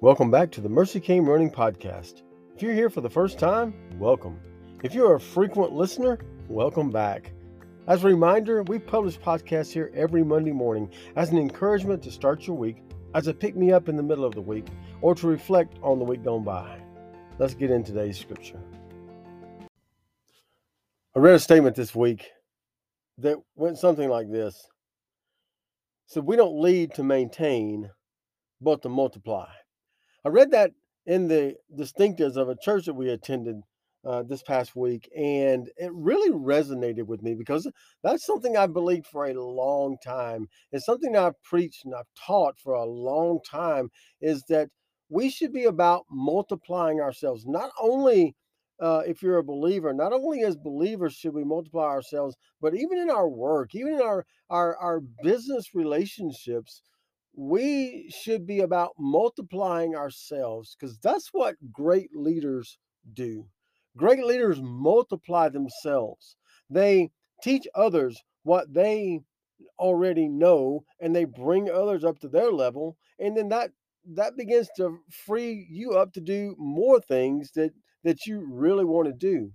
Welcome back to the Mercy Came Running Podcast. If you're here for the first time, welcome. If you're a frequent listener, welcome back. As a reminder, we publish podcasts here every Monday morning as an encouragement to start your week, as a pick me up in the middle of the week, or to reflect on the week gone by. Let's get in today's scripture. I read a statement this week that went something like this. "Said we don't lead to maintain, but to multiply. I read that in the distinctives of a church that we attended uh, this past week, and it really resonated with me because that's something I've believed for a long time. It's something I've preached and I've taught for a long time is that we should be about multiplying ourselves, not only uh, if you're a believer, not only as believers should we multiply ourselves, but even in our work, even in our our, our business relationships, we should be about multiplying ourselves because that's what great leaders do. Great leaders multiply themselves. They teach others what they already know and they bring others up to their level and then that that begins to free you up to do more things that that you really want to do.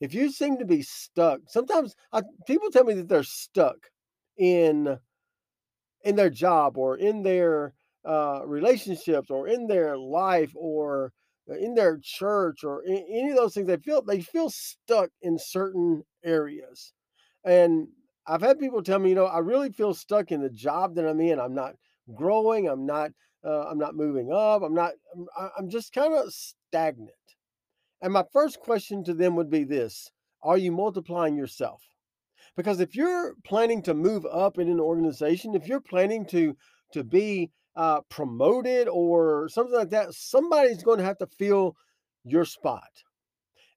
If you seem to be stuck, sometimes I, people tell me that they're stuck in in their job or in their uh, relationships or in their life or in their church or in, any of those things. They feel they feel stuck in certain areas, and I've had people tell me, you know, I really feel stuck in the job that I'm in. I'm not growing. I'm not. Uh, I'm not moving up. I'm not. I'm, I'm just kind of stagnant. And my first question to them would be this: Are you multiplying yourself? Because if you're planning to move up in an organization, if you're planning to to be uh, promoted or something like that, somebody's going to have to fill your spot.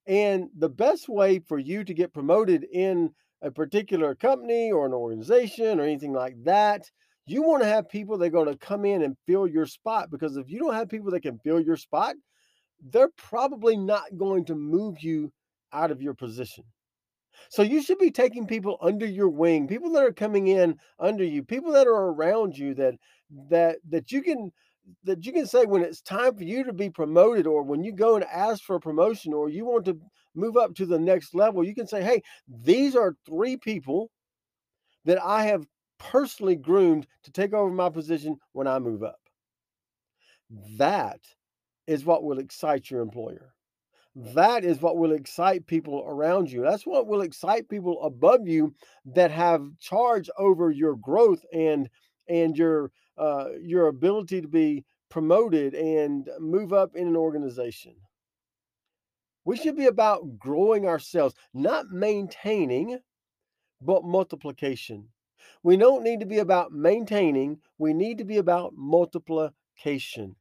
And the best way for you to get promoted in a particular company or an organization or anything like that, you want to have people that are going to come in and fill your spot. Because if you don't have people that can fill your spot, they're probably not going to move you out of your position. So you should be taking people under your wing, people that are coming in under you, people that are around you that that that you can that you can say when it's time for you to be promoted or when you go and ask for a promotion or you want to move up to the next level, you can say, "Hey, these are three people that I have personally groomed to take over my position when I move up." That is what will excite your employer. That is what will excite people around you. That's what will excite people above you that have charge over your growth and and your uh, your ability to be promoted and move up in an organization. We should be about growing ourselves, not maintaining, but multiplication. We don't need to be about maintaining, we need to be about multiplication.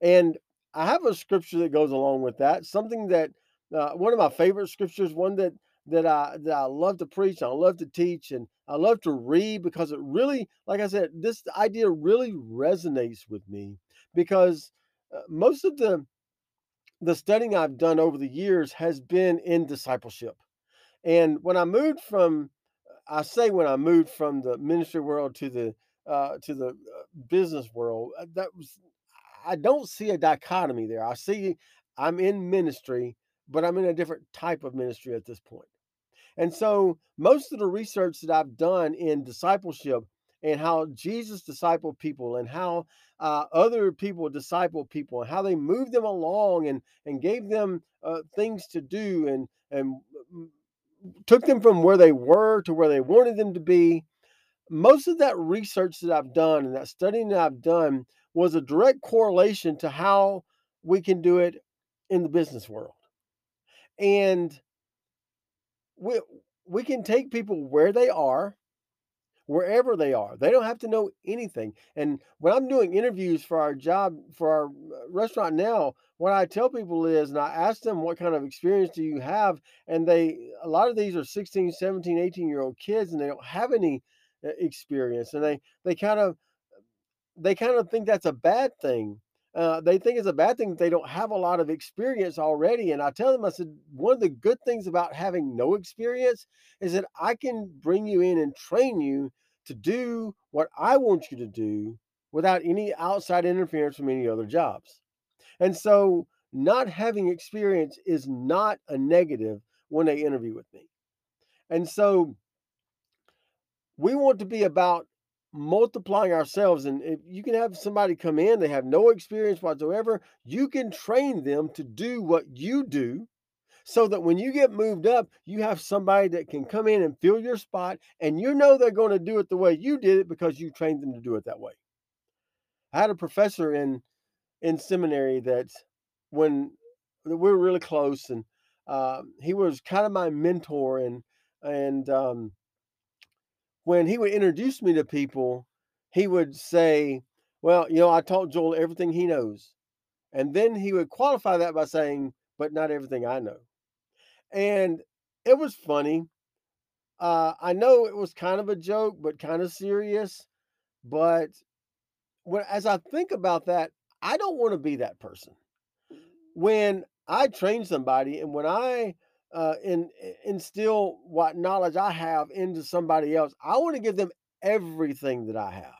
And I have a scripture that goes along with that. Something that uh, one of my favorite scriptures, one that that I that I love to preach, I love to teach, and I love to read because it really, like I said, this idea really resonates with me because uh, most of the the studying I've done over the years has been in discipleship. And when I moved from, I say when I moved from the ministry world to the uh, to the uh, business world, uh, that was I don't see a dichotomy there. I see I'm in ministry, but I'm in a different type of ministry at this point. And so, most of the research that I've done in discipleship and how Jesus discipled people and how uh, other people disciple people and how they moved them along and and gave them uh, things to do and and took them from where they were to where they wanted them to be. Most of that research that I've done and that studying that I've done was a direct correlation to how we can do it in the business world. And we we can take people where they are, wherever they are. They don't have to know anything. And when I'm doing interviews for our job for our uh, restaurant now, what I tell people is and I ask them what kind of experience do you have and they a lot of these are 16, 17, 18 year old kids and they don't have any uh, experience and they they kind of they kind of think that's a bad thing. Uh, they think it's a bad thing that they don't have a lot of experience already. And I tell them, I said, one of the good things about having no experience is that I can bring you in and train you to do what I want you to do without any outside interference from any other jobs. And so, not having experience is not a negative when they interview with me. And so, we want to be about multiplying ourselves. And if you can have somebody come in, they have no experience whatsoever, you can train them to do what you do so that when you get moved up, you have somebody that can come in and fill your spot and you know they're going to do it the way you did it because you trained them to do it that way. I had a professor in in seminary that when we were really close and uh, he was kind of my mentor and and um, when he would introduce me to people, he would say, Well, you know, I taught Joel everything he knows. And then he would qualify that by saying, But not everything I know. And it was funny. Uh, I know it was kind of a joke, but kind of serious. But when, as I think about that, I don't want to be that person. When I train somebody and when I uh, in, instill what knowledge I have into somebody else, I want to give them everything that I have.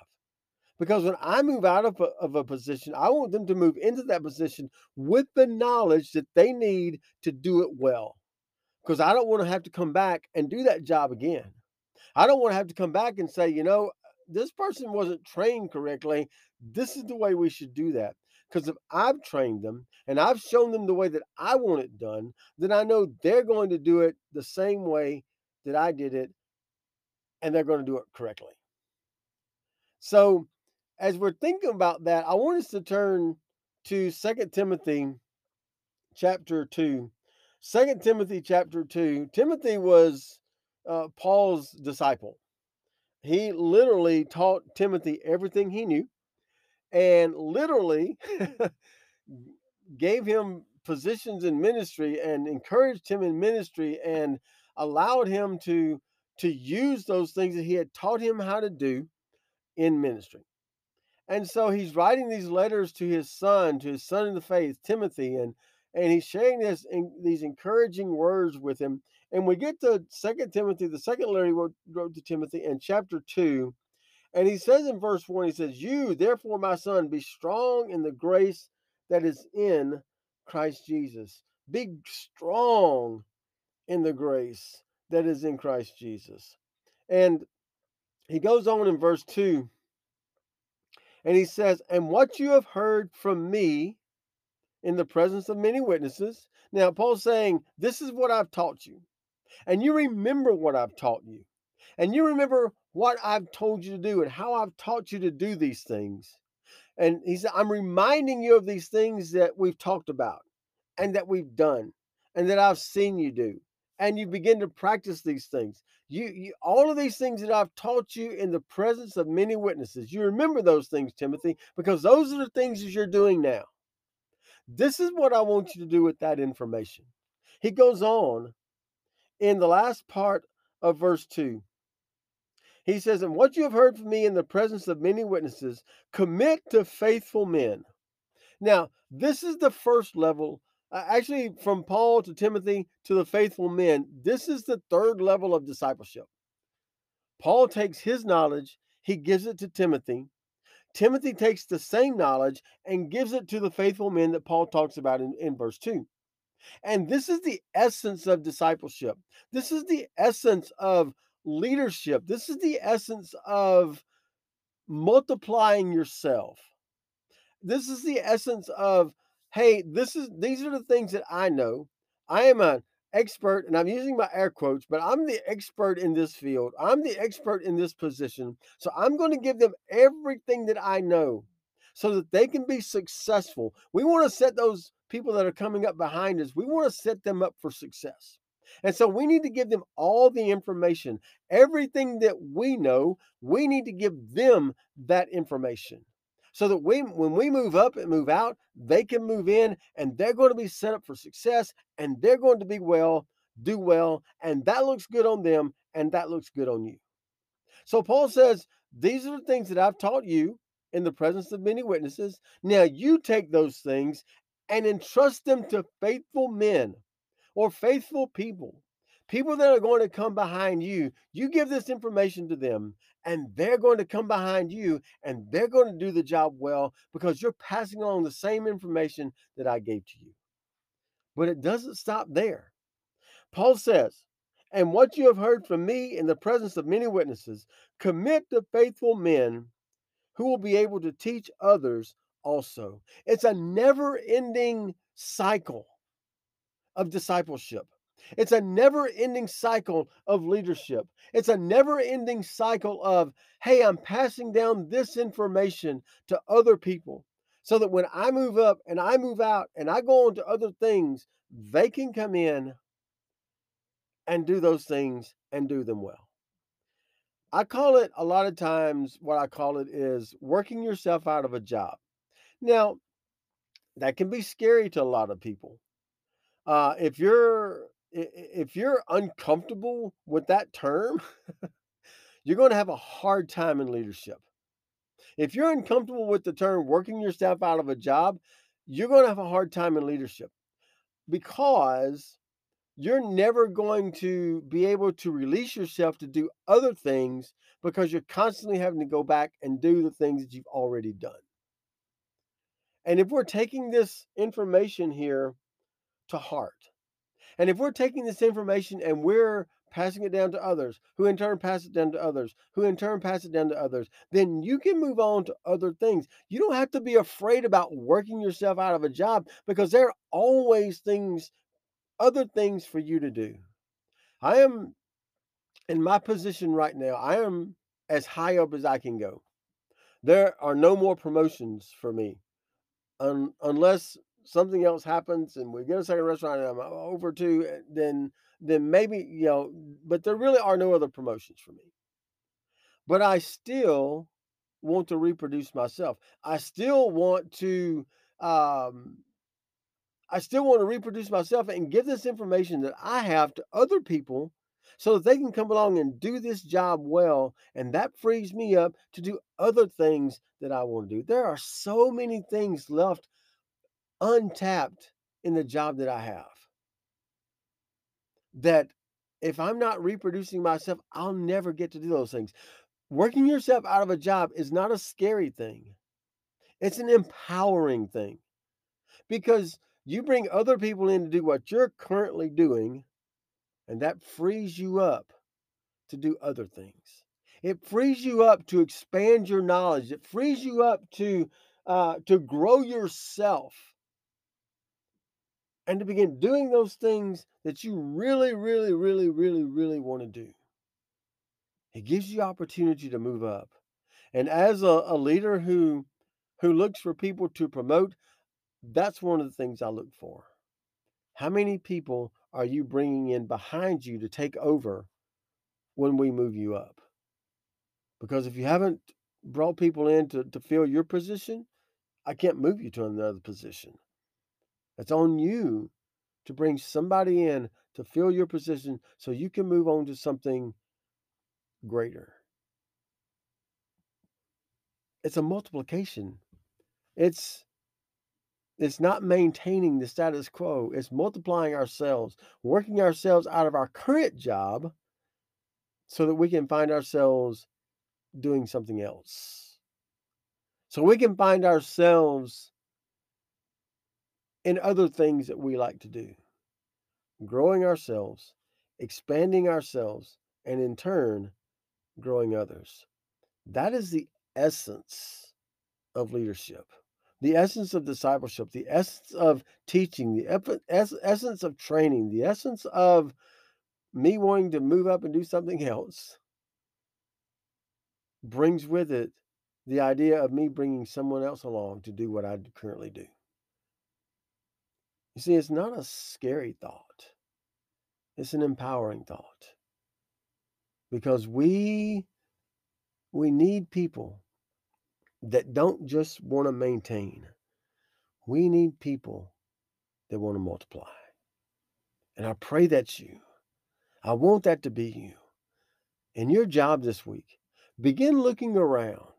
Because when I move out of a, of a position, I want them to move into that position with the knowledge that they need to do it well. Because I don't want to have to come back and do that job again. I don't want to have to come back and say, you know, this person wasn't trained correctly. This is the way we should do that. Because if I've trained them and I've shown them the way that I want it done, then I know they're going to do it the same way that I did it and they're going to do it correctly. So, as we're thinking about that, I want us to turn to Second Timothy chapter 2. 2 Timothy chapter 2. Timothy was uh, Paul's disciple. He literally taught Timothy everything he knew and literally gave him positions in ministry and encouraged him in ministry and allowed him to to use those things that he had taught him how to do in ministry. And so he's writing these letters to his son, to his son in the faith, Timothy, and and he's sharing this these encouraging words with him. And we get to Second Timothy, the second letter he wrote, wrote to Timothy, in chapter two, and he says in verse 1, he says, You, therefore, my son, be strong in the grace that is in Christ Jesus. Be strong in the grace that is in Christ Jesus. And he goes on in verse 2, and he says, And what you have heard from me in the presence of many witnesses. Now, Paul's saying, This is what I've taught you. And you remember what I've taught you. And you remember what I've told you to do and how I've taught you to do these things. And he said, I'm reminding you of these things that we've talked about and that we've done and that I've seen you do. And you begin to practice these things. You, you all of these things that I've taught you in the presence of many witnesses. You remember those things, Timothy, because those are the things that you're doing now. This is what I want you to do with that information. He goes on in the last part of verse 2 he says, And what you have heard from me in the presence of many witnesses, commit to faithful men. Now, this is the first level. Uh, actually, from Paul to Timothy to the faithful men, this is the third level of discipleship. Paul takes his knowledge, he gives it to Timothy. Timothy takes the same knowledge and gives it to the faithful men that Paul talks about in, in verse 2. And this is the essence of discipleship. This is the essence of leadership. This is the essence of multiplying yourself. This is the essence of, hey, this is these are the things that I know. I am an expert, and I'm using my air quotes, but I'm the expert in this field. I'm the expert in this position. So I'm going to give them everything that I know so that they can be successful. We want to set those people that are coming up behind us, we want to set them up for success. And so we need to give them all the information. Everything that we know, we need to give them that information so that we, when we move up and move out, they can move in and they're going to be set up for success and they're going to be well, do well, and that looks good on them and that looks good on you. So Paul says, These are the things that I've taught you in the presence of many witnesses. Now you take those things and entrust them to faithful men or faithful people, people that are going to come behind you, you give this information to them and they're going to come behind you and they're going to do the job well because you're passing along the same information that I gave to you. But it doesn't stop there. Paul says, and what you have heard from me in the presence of many witnesses, commit to faithful men who will be able to teach others also. It's a never ending cycle of discipleship. It's a never ending cycle of leadership. It's a never ending cycle of, hey, I'm passing down this information to other people so that when I move up and I move out and I go on to other things, they can come in and do those things and do them well. I call it a lot of times, what I call it is working yourself out of a job. Now, that can be scary to a lot of people. Uh, if you're if you're uncomfortable with that term, you're going to have a hard time in leadership. If you're uncomfortable with the term working yourself out of a job, you're going to have a hard time in leadership because you're never going to be able to release yourself to do other things because you're constantly having to go back and do the things that you've already done. And if we're taking this information here to heart, and if we're taking this information and we're passing it down to others, who in turn pass it down to others, who in turn pass it down to others, then you can move on to other things. You don't have to be afraid about working yourself out of a job because there are always things, other things for you to do. I am in my position right now, I am as high up as I can go. There are no more promotions for me un, unless something else happens and we get a second restaurant and I'm over to, eh, then then maybe you know. But there really are no other promotions for me. But I still want to reproduce myself. I still want to. Um, I still want to reproduce myself and give this information that I have to other people so that they can come along and do this job well. And that frees me up to do other things that I want to do. There are so many things left untapped in the job that I have. That if I'm not reproducing myself, I'll never get to do those things. Working yourself out of a job is not a scary thing, it's an empowering thing because you bring other people in to do what you're currently doing, and that frees you up to do other things. It frees you up to expand your knowledge. It frees you up to uh, to grow yourself and to begin doing those things that you really, really, really, really, really want to do. It gives you opportunity to move up. And as a, a leader who who looks for people to promote, that's one of the things I look for. How many people are you bringing in behind you to take over when we move you up? Because if you haven't brought people in to, to fill your position, I can't move you to another position. It's on you to bring somebody in to fill your position so you can move on to something greater. It's a multiplication. It's it's not maintaining the status quo. It's multiplying ourselves, working ourselves out of our current job so that we can find ourselves doing something else. So we can find ourselves in other things that we like to do. Growing ourselves, expanding ourselves, and in turn, growing others. That is the essence of leadership, the essence of discipleship, the essence of teaching, the essence of training, the essence of me wanting to move up and do something else brings with it the idea of me bringing someone else along to do what I currently do. You see, it's not a scary thought, it's an empowering thought. Because we we need people that don't just want to maintain. We need people that want to multiply. And I pray that's you. I want that to be you. In your job this week, begin looking around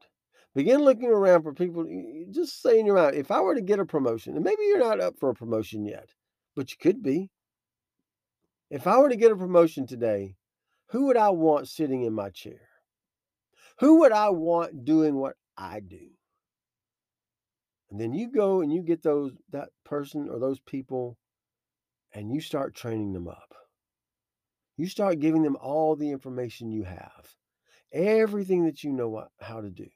Begin looking around for people. Just say in your mind, if I were to get a promotion, and maybe you're not up for a promotion yet, but you could be. If I were to get a promotion today, who would I want sitting in my chair? Who would I want doing what I do? And then you go and you get those that person or those people and you start training them up. You start giving them all the information you have, everything that you know what, how to do.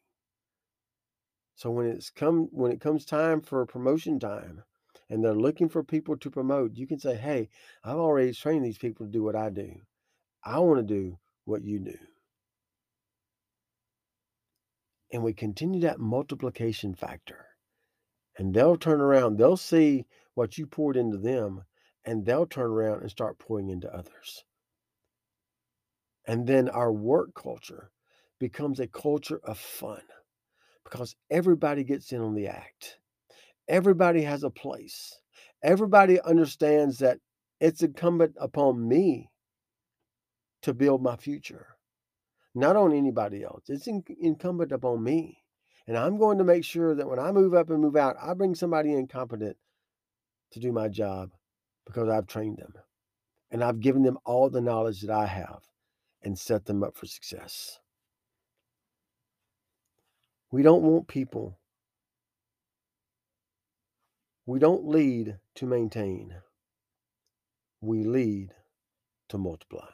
So when it's come when it comes time for promotion time and they're looking for people to promote, you can say, "Hey, I've already trained these people to do what I do. I want to do what you do." And we continue that multiplication factor. And they'll turn around, they'll see what you poured into them, and they'll turn around and start pouring into others. And then our work culture becomes a culture of fun because everybody gets in on the act. Everybody has a place. Everybody understands that it's incumbent upon me to build my future, not on anybody else. It's in, incumbent upon me. And I'm going to make sure that when I move up and move out, I bring somebody incompetent to do my job because I've trained them and I've given them all the knowledge that I have and set them up for success. We don't want people. We don't lead to maintain. We lead to multiply.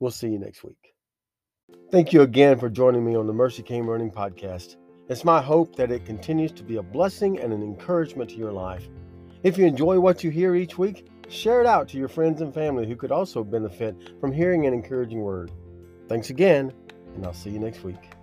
We'll see you next week. Thank you again for joining me on the Mercy Came Running podcast. It's my hope that it continues to be a blessing and an encouragement to your life. If you enjoy what you hear each week, share it out to your friends and family who could also benefit from hearing an encouraging word. Thanks again, and I'll see you next week.